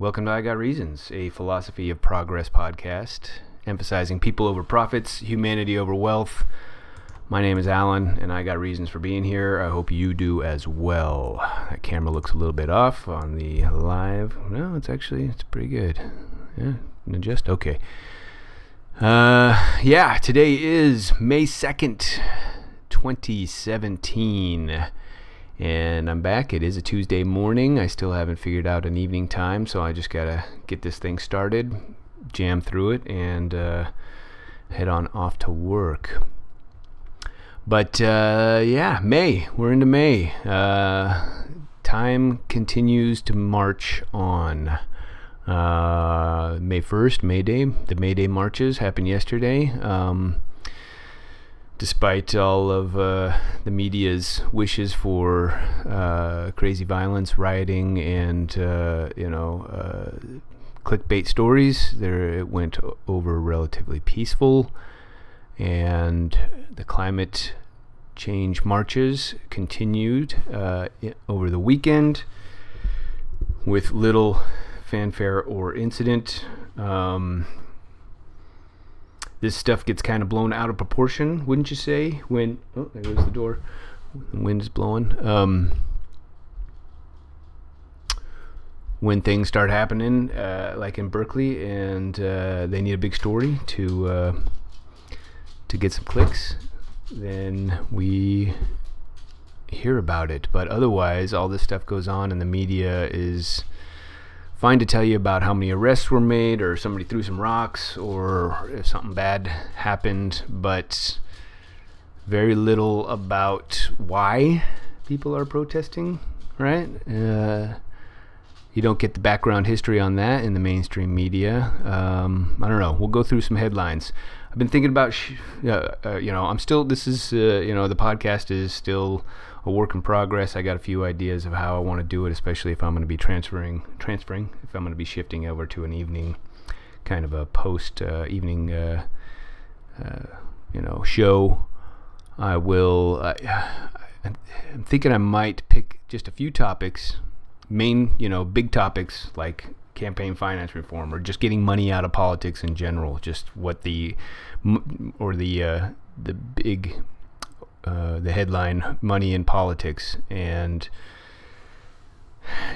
Welcome to I Got Reasons, a philosophy of progress podcast emphasizing people over profits, humanity over wealth. My name is Alan, and I got reasons for being here. I hope you do as well. That camera looks a little bit off on the live. No, it's actually it's pretty good. Yeah, adjust. Okay. Uh, yeah. Today is May second, twenty seventeen. And I'm back. It is a Tuesday morning. I still haven't figured out an evening time, so I just gotta get this thing started, jam through it, and uh, head on off to work. But uh, yeah, May. We're into May. Uh, time continues to march on. Uh, May 1st, May Day. The May Day marches happened yesterday. Um, despite all of uh, the media's wishes for uh, crazy violence, rioting, and uh, you know uh, clickbait stories, there it went over relatively peaceful, and the climate change marches continued uh, over the weekend with little fanfare or incident. Um, this stuff gets kind of blown out of proportion, wouldn't you say? When oh, there goes the door. The wind is blowing. Um, when things start happening, uh, like in Berkeley, and uh, they need a big story to uh, to get some clicks, then we hear about it. But otherwise, all this stuff goes on, and the media is fine to tell you about how many arrests were made or somebody threw some rocks or if something bad happened, but very little about why people are protesting, right? Uh, you don't get the background history on that in the mainstream media. Um, I don't know. We'll go through some headlines. I've been thinking about, sh- uh, uh, you know, I'm still, this is, uh, you know, the podcast is still a work in progress. I got a few ideas of how I want to do it, especially if I'm going to be transferring, transferring, if I'm going to be shifting over to an evening, kind of a post uh, evening, uh, uh, you know, show. I will. I'm thinking I might pick just a few topics, main, you know, big topics like campaign finance reform or just getting money out of politics in general. Just what the or the uh, the big uh, the headline "Money in Politics" and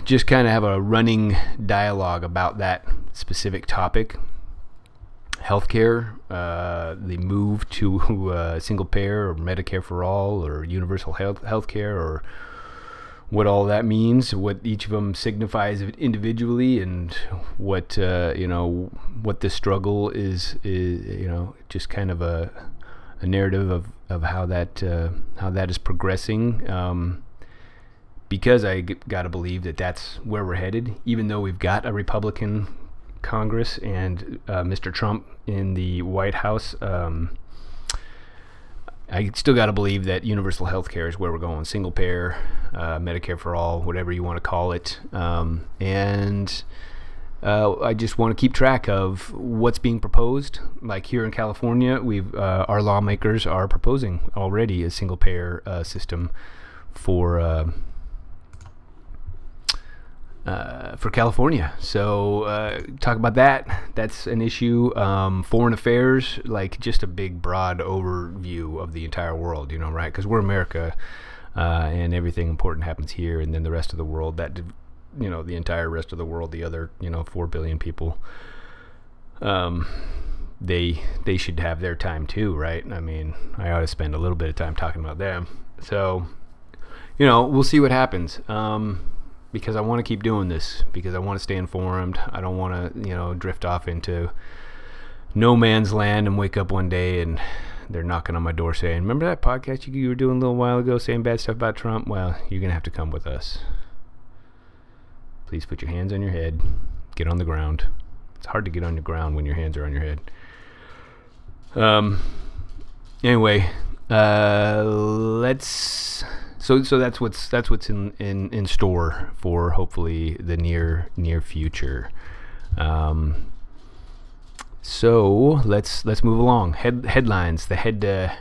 just kind of have a running dialogue about that specific topic. Healthcare, uh, the move to uh, single payer or Medicare for all or universal health healthcare or what all that means, what each of them signifies individually, and what uh, you know what the struggle is, is. You know, just kind of a a narrative of, of how that uh, how that is progressing. Um, because I g- got to believe that that's where we're headed, even though we've got a Republican Congress and uh, Mr. Trump in the White House. Um, I still got to believe that universal health care is where we're going, single payer, uh, Medicare for all, whatever you want to call it. Um, and uh, I just want to keep track of what's being proposed. Like here in California, we've uh, our lawmakers are proposing already a single payer uh, system for uh, uh, for California. So uh, talk about that. That's an issue. Um, foreign affairs, like just a big broad overview of the entire world. You know, right? Because we're America. and everything important happens here, and then the rest of the world that you know the entire rest of the world, the other you know four billion people, um, they they should have their time too, right? I mean, I ought to spend a little bit of time talking about them. So, you know, we'll see what happens. Um, because I want to keep doing this because I want to stay informed. I don't want to you know drift off into no man's land and wake up one day and they're knocking on my door saying, "Remember that podcast you were doing a little while ago saying bad stuff about Trump? Well, you're gonna have to come with us." Please put your hands on your head. Get on the ground. It's hard to get on the ground when your hands are on your head. Um. Anyway, uh, let's. So so that's what's that's what's in, in, in store for hopefully the near near future. Um. So let's let's move along. Head headlines. The head. Uh,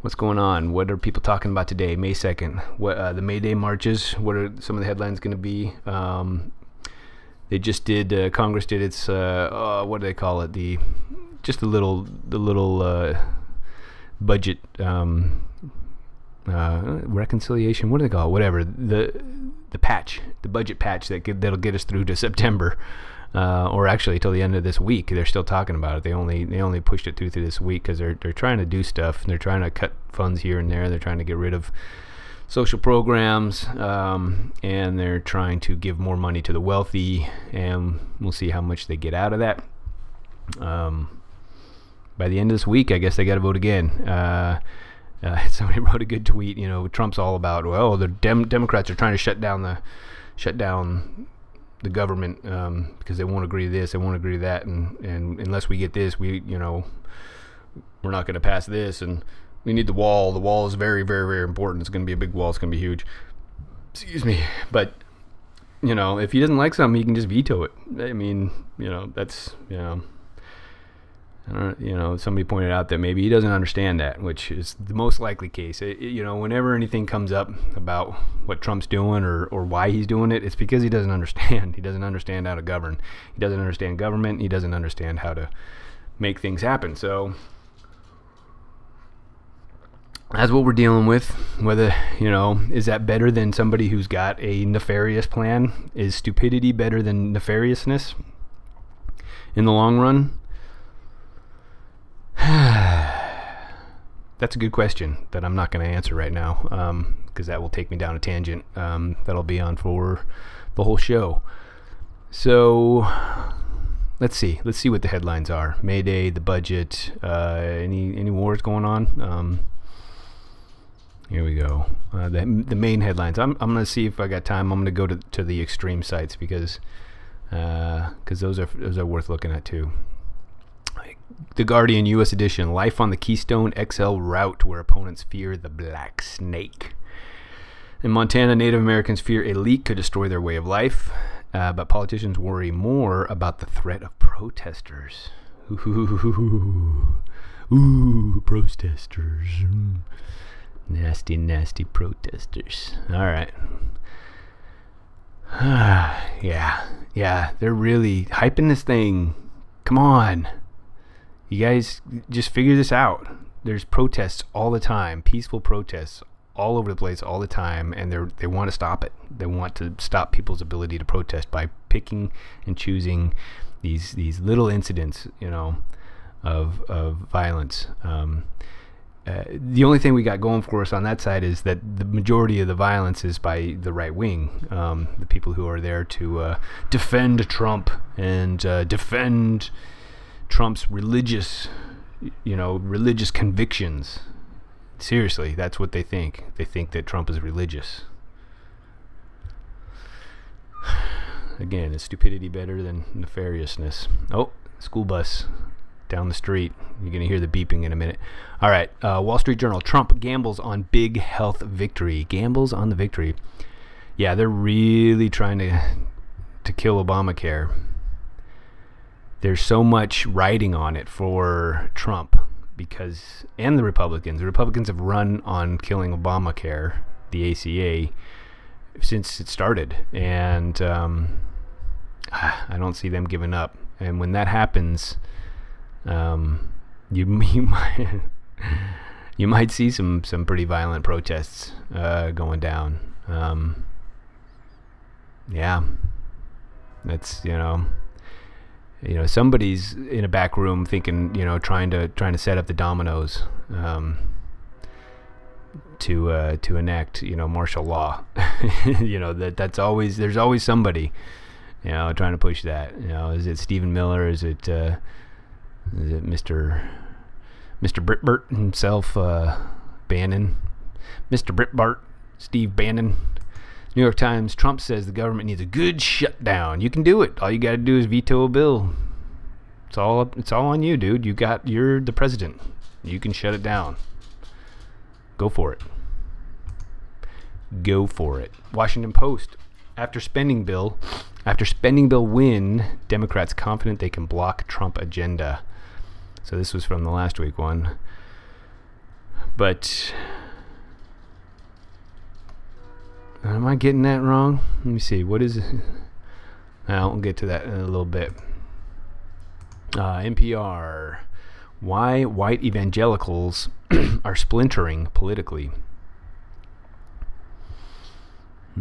what's going on? What are people talking about today, May 2nd? What uh, the May Day marches? What are some of the headlines going to be? Um, they just did. Uh, Congress did its uh, uh, what do they call it? The just a little the little uh, budget um, uh, reconciliation. What do they call it? Whatever the the patch, the budget patch that that'll get us through to September. Uh, or actually till the end of this week. They're still talking about it. They only they only pushed it through through this week because they're they're trying to do stuff. They're trying to cut funds here and there. They're trying to get rid of social programs, um, and they're trying to give more money to the wealthy. And we'll see how much they get out of that. Um, by the end of this week, I guess they got to vote again. Uh, uh, somebody wrote a good tweet. You know, Trump's all about well, the Dem- Democrats are trying to shut down the shut down the government um, because they won't agree to this, they won't agree to that, and and unless we get this, we you know we're not going to pass this, and we need the wall. The wall is very very very important. It's going to be a big wall. It's going to be huge. Excuse me, but you know if he doesn't like something, he can just veto it. I mean, you know that's you know. You know, somebody pointed out that maybe he doesn't understand that, which is the most likely case. It, you know, whenever anything comes up about what Trump's doing or, or why he's doing it, it's because he doesn't understand. He doesn't understand how to govern. He doesn't understand government. He doesn't understand how to make things happen. So that's what we're dealing with. Whether, you know, is that better than somebody who's got a nefarious plan? Is stupidity better than nefariousness in the long run? That's a good question that I'm not going to answer right now because um, that will take me down a tangent um, that'll be on for the whole show. So let's see. Let's see what the headlines are. Mayday, the budget, uh, any any wars going on. Um, here we go. Uh, the the main headlines. I'm I'm gonna see if I got time. I'm gonna go to to the extreme sites because because uh, those are those are worth looking at too. The Guardian U.S. edition Life on the Keystone XL route where opponents fear the black snake. In Montana, Native Americans fear a leak could destroy their way of life, uh, but politicians worry more about the threat of protesters. Ooh, ooh protesters. Nasty, nasty protesters. All right. yeah, yeah, they're really hyping this thing. Come on. You guys just figure this out. There's protests all the time, peaceful protests all over the place all the time, and they they want to stop it. They want to stop people's ability to protest by picking and choosing these these little incidents, you know, of of violence. Um, uh, the only thing we got going for us on that side is that the majority of the violence is by the right wing, um, the people who are there to uh, defend Trump and uh, defend Trump's religious, you know, religious convictions. Seriously, that's what they think. They think that Trump is religious. Again, is stupidity better than nefariousness? Oh, school bus down the street. You're going to hear the beeping in a minute. All right, uh, Wall Street Journal. Trump gambles on big health victory. Gambles on the victory. Yeah, they're really trying to to kill Obamacare there's so much writing on it for Trump because and the Republicans. The Republicans have run on killing Obamacare, the ACA, since it started, and um, I don't see them giving up. And when that happens, um, you you might you might see some some pretty violent protests uh, going down. Um, yeah, that's you know you know somebody's in a back room thinking you know trying to trying to set up the dominoes um, to uh, to enact you know martial law you know that that's always there's always somebody you know trying to push that you know is it Stephen Miller is it uh, is it Mr. Mr. Breitbart himself uh, Bannon Mr. Breitbart Steve Bannon New York Times, Trump says the government needs a good shutdown. You can do it. All you got to do is veto a bill. It's all it's all on you, dude. You got you're the president. You can shut it down. Go for it. Go for it. Washington Post. After spending bill, after spending bill win, Democrats confident they can block Trump agenda. So this was from the last week one. But Am I getting that wrong? Let me see. What is it? We'll get to that in a little bit. Uh, NPR. Why white evangelicals are splintering politically.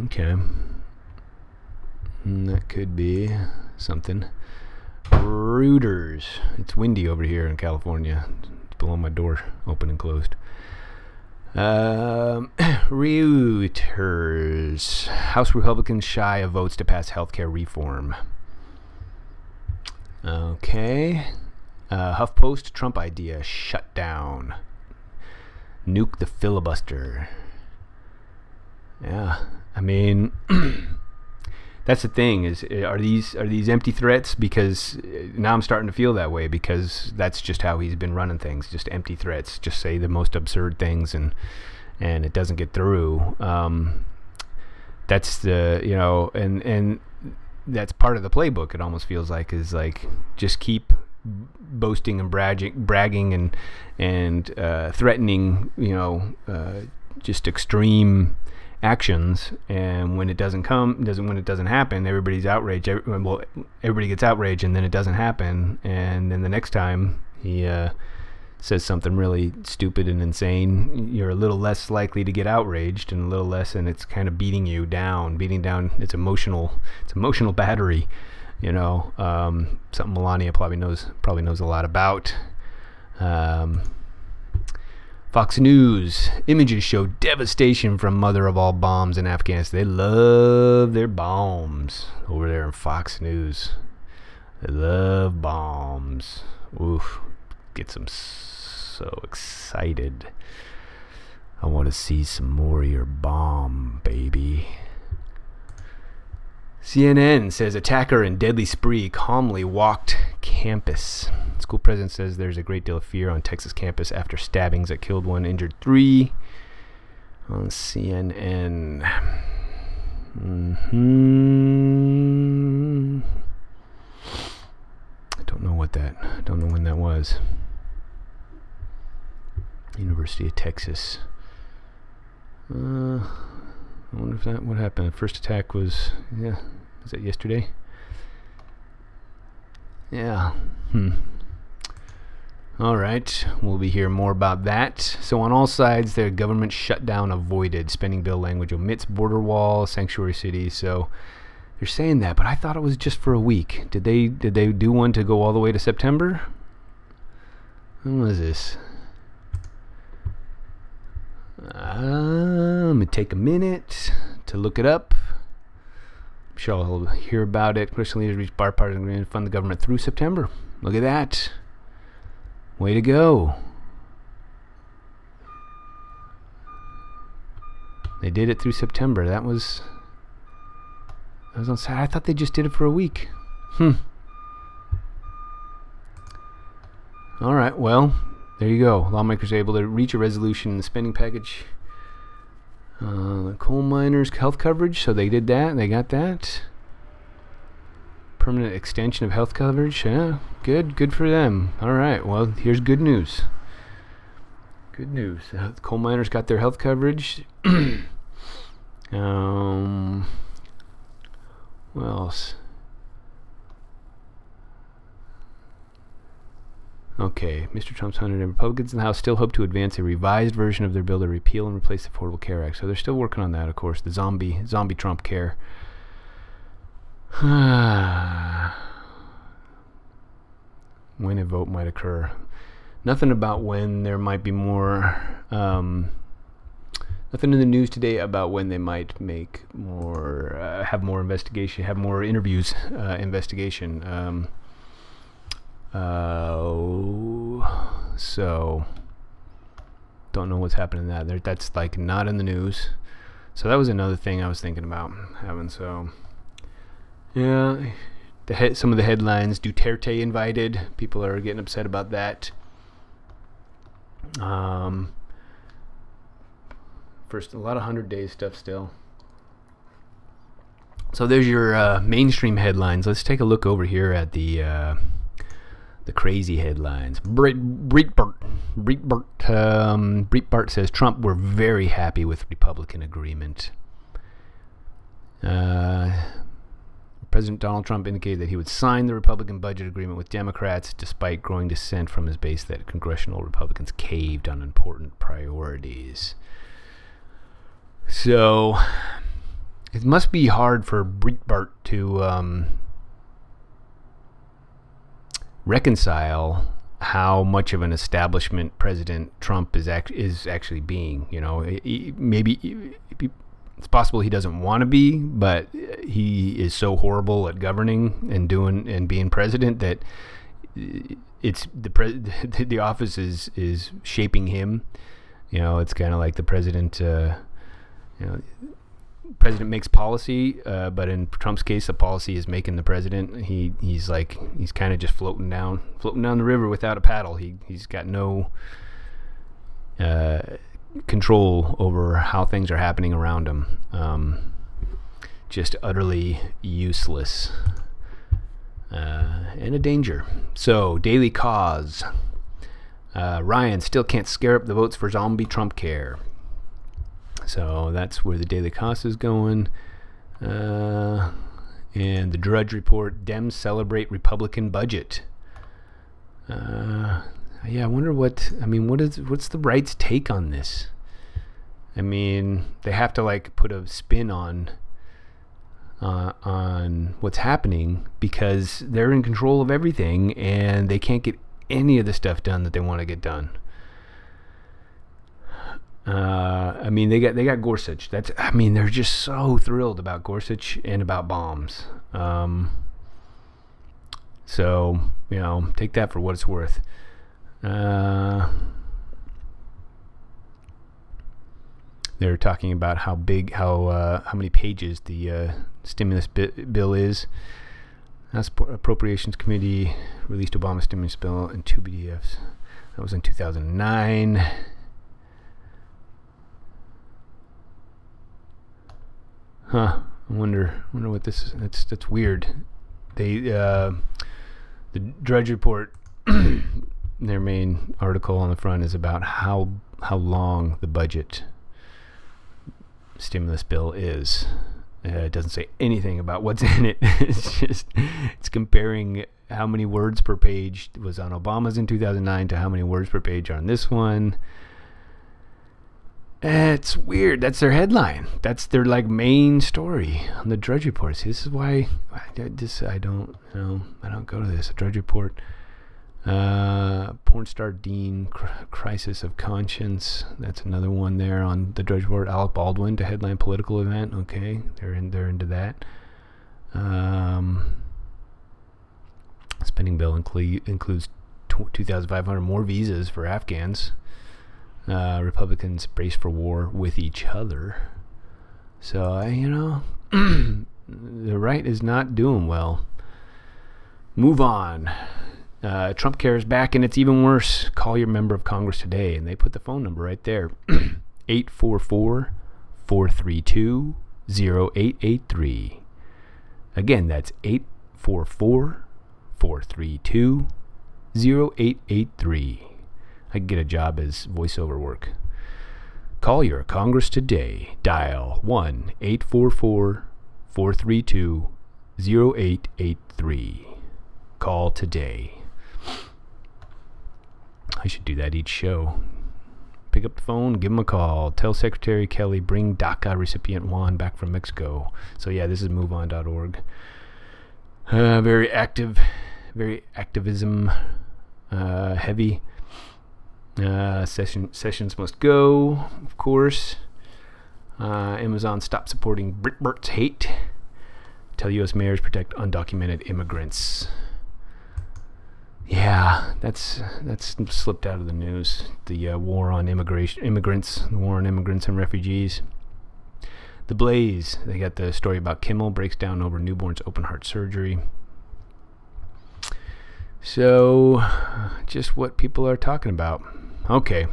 Okay. Mm, that could be something. Reuters. It's windy over here in California. It's below my door, open and closed. Um, Reuters. House Republicans shy of votes to pass health care reform. Okay. Uh, HuffPost Trump idea shut down. Nuke the filibuster. Yeah, I mean, that's the thing is eh, are these are these empty threats? Because eh, now I'm starting to feel that way because that's just how he's been running things just empty threats just say the most absurd things and and it doesn't get through. Um, that's the you know and and that's part of the playbook it almost feels like is like just keep boasting and bragging bragging and and uh, threatening you know uh, just extreme actions and when it doesn't come doesn't when it doesn't happen everybody's outraged. Every, well everybody gets outraged and then it doesn't happen and then the next time he uh, says something really stupid and insane you're a little less likely to get outraged and a little less and it's kind of beating you down beating down it's emotional it's emotional battery you know um, something Melania probably knows probably knows a lot about. Um, Fox News images show devastation from mother of all bombs in Afghanistan. They love their bombs over there in Fox News. They love bombs. Oof, gets them so excited. I want to see some more of your bomb, baby. CNN says attacker in deadly spree calmly walked campus. School president says there's a great deal of fear on Texas campus after stabbings that killed one, injured three. On CNN. hmm I don't know what that. I don't know when that was. University of Texas. Uh, I wonder if that what happened. The first attack was yeah. Was that yesterday? Yeah. Hmm. All right, we'll be hearing more about that. So, on all sides, the government shutdown avoided. Spending bill language omits border wall, sanctuary city. So, they're saying that, but I thought it was just for a week. Did they? Did they do one to go all the way to September? When was this? Uh, let me take a minute to look it up. I'm sure I'll hear about it. Christian leaders reach bipartisan agreement to fund the government through September. Look at that. Way to go. They did it through September. That was. I was on Saturday. I thought they just did it for a week. Hmm. All right. Well, there you go. Lawmakers are able to reach a resolution in the spending package. Uh, the coal miners' health coverage. So they did that. They got that. Permanent extension of health coverage. Yeah, good. Good for them. All right. Well, here's good news. Good news. Uh, coal miners got their health coverage. um, what else? Okay, Mr. Trump's 100 Republicans in the House still hope to advance a revised version of their bill to repeal and replace the Affordable Care Act. So they're still working on that, of course. The zombie, zombie Trump care. when a vote might occur. Nothing about when there might be more. Um, nothing in the news today about when they might make more, uh, have more investigation, have more interviews, uh, investigation. Um, uh, so don't know what's happening that. There, that's like not in the news. So that was another thing I was thinking about having. So yeah, the head, some of the headlines: Duterte invited. People are getting upset about that. Um, first, a lot of hundred days stuff still. So there's your uh, mainstream headlines. Let's take a look over here at the. Uh, the crazy headlines. Brit, Breitbart, Breitbart, um, Breitbart says Trump were very happy with Republican agreement. Uh, President Donald Trump indicated that he would sign the Republican budget agreement with Democrats despite growing dissent from his base that congressional Republicans caved on important priorities. So it must be hard for Breitbart to um, reconcile how much of an establishment President Trump is act- is actually being. You know, maybe it's possible he doesn't want to be, but he is so horrible at governing and doing and being president that it's the pre- the office is is shaping him. You know, it's kind of like the president. Uh, you know, president makes policy, uh, but in Trump's case, the policy is making the president. He he's like he's kind of just floating down floating down the river without a paddle. He he's got no uh, control over how things are happening around him. Um, just utterly useless uh, and a danger. So Daily Kos. Uh, Ryan still can't scare up the votes for zombie Trump care. So that's where the Daily Kos is going. Uh, and the Drudge Report Dems celebrate Republican budget. Uh, yeah, I wonder what. I mean, what is what's the right's take on this? I mean, they have to like put a spin on uh, on what's happening because they're in control of everything and they can't get any of the stuff done that they want to get done. Uh, I mean, they got they got Gorsuch. That's I mean, they're just so thrilled about Gorsuch and about bombs. Um, so you know, take that for what it's worth. Uh, they're talking about how big, how uh, how many pages the uh, stimulus bi- bill is. House Appropriations Committee released Obama stimulus bill in two PDFs. That was in 2009. Huh. I wonder. Wonder what this. Is. That's that's weird. They uh, the Drudge Report. their main article on the front is about how how long the budget stimulus bill is. Uh, it doesn't say anything about what's in it. it's just it's comparing how many words per page was on Obama's in 2009 to how many words per page on this one. It's weird. That's their headline. That's their like main story on the Drudge Report. See, this is why I, this I don't you know I don't go to this. Drudge Report. Uh, porn star Dean cr- crisis of conscience. That's another one there on the Drudge Board. Alec Baldwin to headline political event. Okay, they're in. They're into that. Um, spending bill include, includes 2,500 more visas for Afghans. Uh, Republicans brace for war with each other. So, you know, the right is not doing well. Move on. Uh, Trump cares back, and it's even worse. Call your member of Congress today. And they put the phone number right there 844 432 0883. Again, that's 844 432 0883. I could get a job as voiceover work. Call your Congress today. Dial 1 844 432 0883. Call today. I should do that each show. Pick up the phone, give him a call. Tell Secretary Kelly, bring DACA recipient Juan back from Mexico. So, yeah, this is moveon.org. Uh, very active, very activism uh, heavy. Uh, session sessions must go, of course. Uh, Amazon stop supporting Breitbart's hate. Tell U.S. mayors protect undocumented immigrants. Yeah, that's that's slipped out of the news. The uh, war on immigration, immigrants, the war on immigrants and refugees. The Blaze, they got the story about Kimmel breaks down over newborn's open heart surgery. So, just what people are talking about. Okay.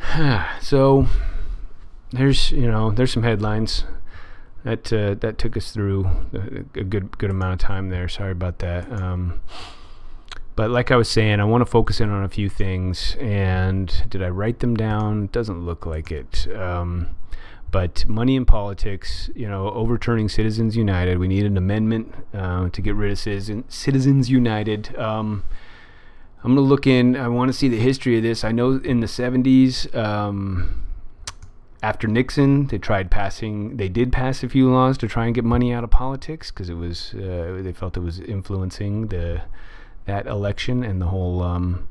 so, there's you know there's some headlines that uh, that took us through a, good good amount of time there. Sorry about that. Um, but like I was saying, I want to focus in on a few things. And did I write them down? Doesn't look like it. Um, but money in politics, you know, overturning Citizens United. We need an amendment uh, to get rid of Citizen, Citizens United. Um, I'm gonna look in. I want to see the history of this. I know in the 70s, um, after Nixon, they tried passing. They did pass a few laws to try and get money out of politics because it was uh, they felt it was influencing the that election and the whole, um,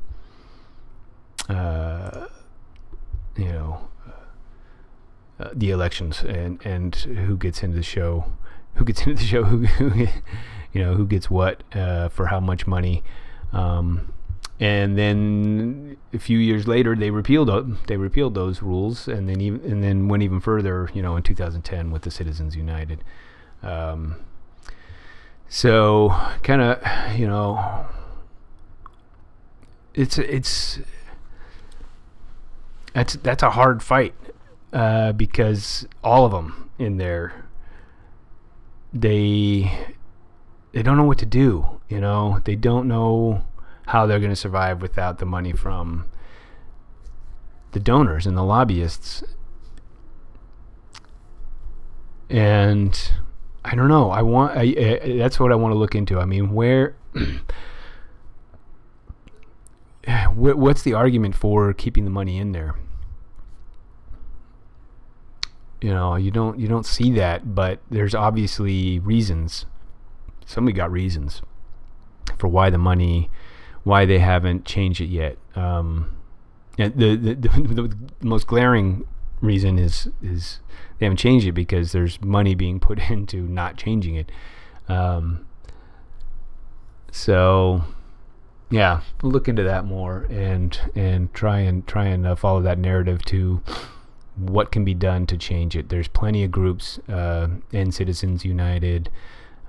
uh, you know, uh, the elections and and who gets into the show, who gets into the show, who, who you know who gets what uh, for how much money. Um, and then a few years later they repealed they repealed those rules. And then even and then went even further you know in 2010 with the Citizens United. Um, so kind of you know it's it's that's that's a hard fight uh, because all of them in there they they don't know what to do you know? They don't know how they're going to survive without the money from the donors and the lobbyists. And I don't know. I want. I, I, that's what I want to look into. I mean, where. what's the argument for keeping the money in there? You know, you don't you don't see that, but there's obviously reasons. Somebody got reasons for why the money why they haven't changed it yet. Um, the, the, the, the most glaring reason is is they haven't changed it because there's money being put into not changing it. Um, so yeah, look into that more and and try and try and uh, follow that narrative to what can be done to change it. There's plenty of groups, uh, and Citizens United,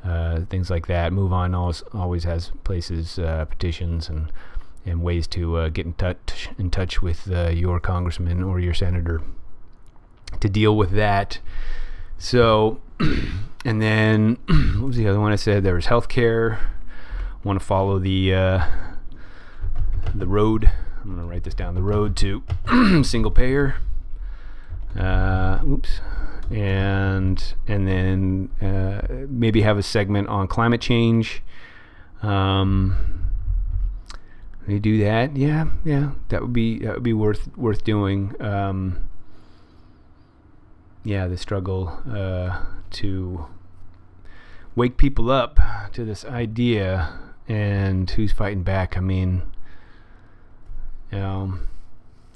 uh, things like that. Move on always always has places, uh, petitions, and and ways to uh, get in touch in touch with uh, your congressman or your senator to deal with that. So, and then what was the other one I said? There was healthcare. Want to follow the uh, the road. I'm gonna write this down. The road to single payer. oops and and then uh, maybe have a segment on climate change. Um, they do that, yeah, yeah, that would be that would be worth worth doing. Um, yeah, the struggle uh, to wake people up to this idea and who's fighting back. I mean, you know,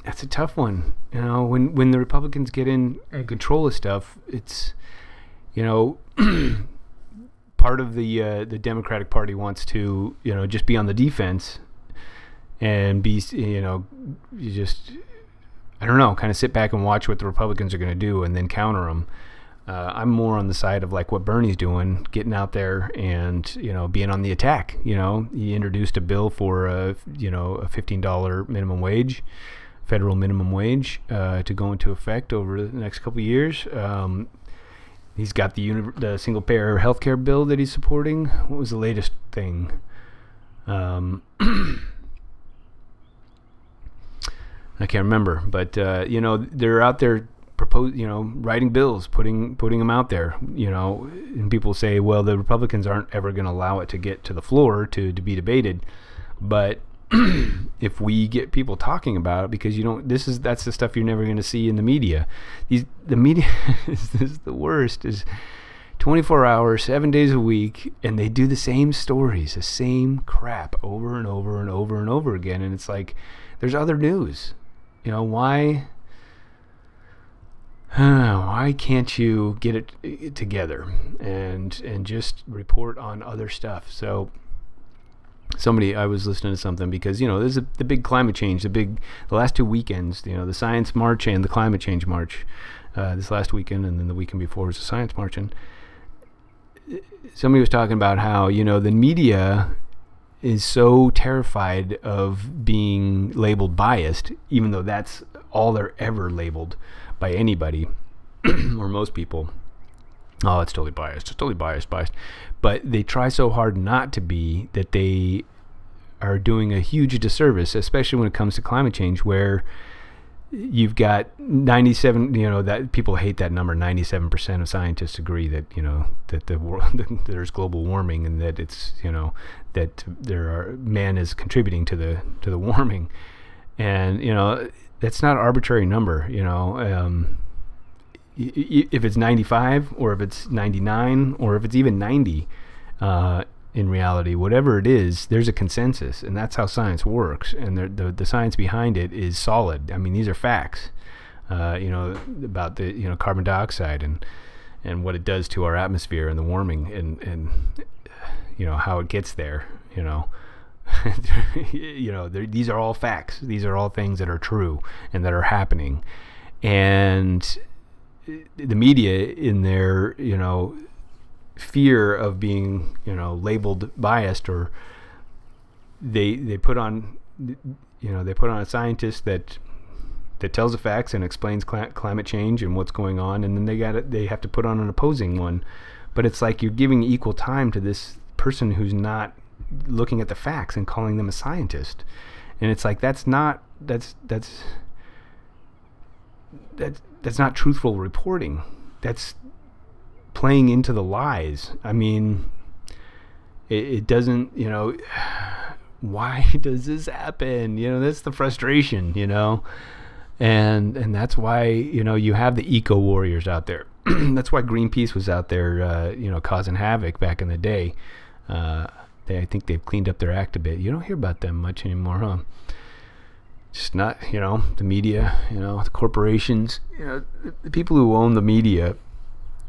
that's a tough one. You know, when when the Republicans get in and control of stuff, it's you know part of the uh, the Democratic Party wants to you know just be on the defense and be you know you just I don't know kind of sit back and watch what the Republicans are going to do and then counter them. Uh, I'm more on the side of like what Bernie's doing, getting out there and you know being on the attack. You know, he introduced a bill for a you know a fifteen dollar minimum wage federal minimum wage uh, to go into effect over the next couple years. Um, he's got the, uni- the single payer health care bill that he's supporting. What was the latest thing? Um, I can't remember, but uh, you know they're out there propose, you know, writing bills, putting putting them out there. You know, and people say, well, the Republicans aren't ever going to allow it to get to the floor to to be debated, but if we get people talking about it because you don't this is that's the stuff you're never going to see in the media. These the media is, is the worst is 24 hours 7 days a week and they do the same stories the same crap over and over and over and over again and it's like there's other news. You know why why can't you get it eh, together and and just report on other stuff? So somebody I was listening to something because you know there's a, the big climate change, the big the last two weekends, you know, the science march and the climate change march. Uh, this last weekend and then the weekend before was the science march and somebody was talking about how you know the media is so terrified of being labeled biased, even though that's all they're ever labeled by anybody or most people. Oh, it's totally biased. It's totally biased, biased but they try so hard not to be that they are doing a huge disservice, especially when it comes to climate change, where you've got 97 you know that people hate that number 97% of scientists agree that you know that the world that there's global warming and that it's you know that there are man is contributing to the to the warming. And you know that's not an arbitrary number you know um, if it's 95 or if it's 99 or if it's even 90 uh, in reality, whatever it is, there's a consensus, and that's how science works. And the the, the science behind it is solid. I mean, these are facts. Uh, you know about the you know carbon dioxide and and what it does to our atmosphere and the warming and and you know how it gets there. You know. you know, these are all facts. These are all things that are true and that are happening. And the media, in their, you know, fear of being you know labeled biased or they they put on you know they put on a scientist that that tells the facts and explains cl- climate change and what's going on and then they got they have to put on an opposing one. But it's like you're giving equal time to this person who's not looking at the facts and calling them a scientist. And it's like that's not that's that's that's that's not truthful reporting that's playing into the lies. I mean, it, it doesn't, you know, why does this happen? You know, that's the frustration, you know, and and that's why you know you have the eco warriors out there. that's why Greenpeace was out there, uh, you know, causing havoc back in the day. Uh, they, I think they've cleaned up their act a bit. You don't hear about them much anymore, huh? Just not, you know, the media, you know, the corporations, you know, the people who own the media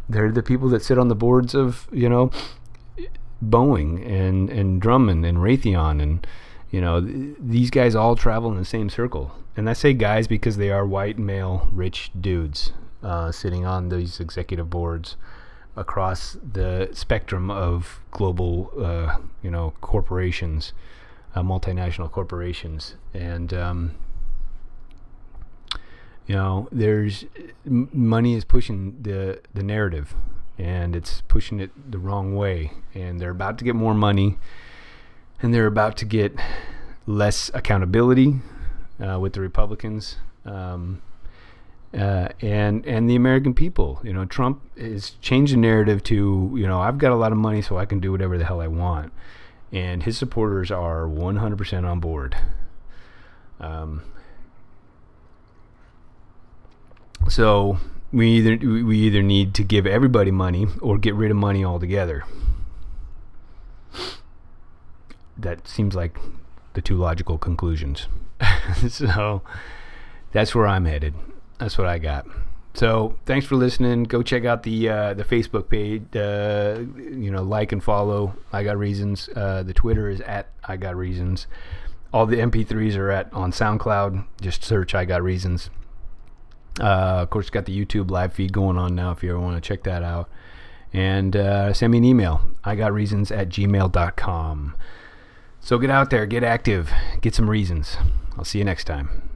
they're the people that sit on the boards of you know Boeing and and Grumman and Raytheon and you know th- these guys all travel in the same circle. And I say guys because they are white male rich dudes uh, sitting on these executive boards across the spectrum of global uh, you know corporations, uh, multinational corporations, and um, you know there's money is pushing the the narrative and it's pushing it the wrong way. And they're about to get more money and they're about to get less accountability uh, with the republicans. Um, uh, and and the American people, you know, Trump has changed the narrative to, you know, I've got a lot of money, so I can do whatever the hell I want, and his supporters are 100% on board. Um, So we either we either need to give everybody money or get rid of money altogether. That seems like the two logical conclusions. so that's where I'm headed. That's what I got. So thanks for listening. Go check out the uh, the Facebook page. Uh, you know, like and follow. I got reasons. Uh, the Twitter is at I got reasons. All the MP3s are at on SoundCloud. Just search I got reasons. Uh, of course, got the YouTube live feed going on now if you ever want to check that out. And uh, send me an email. I got reasons at gmail.com. So get out there, get active, get some reasons. I'll see you next time.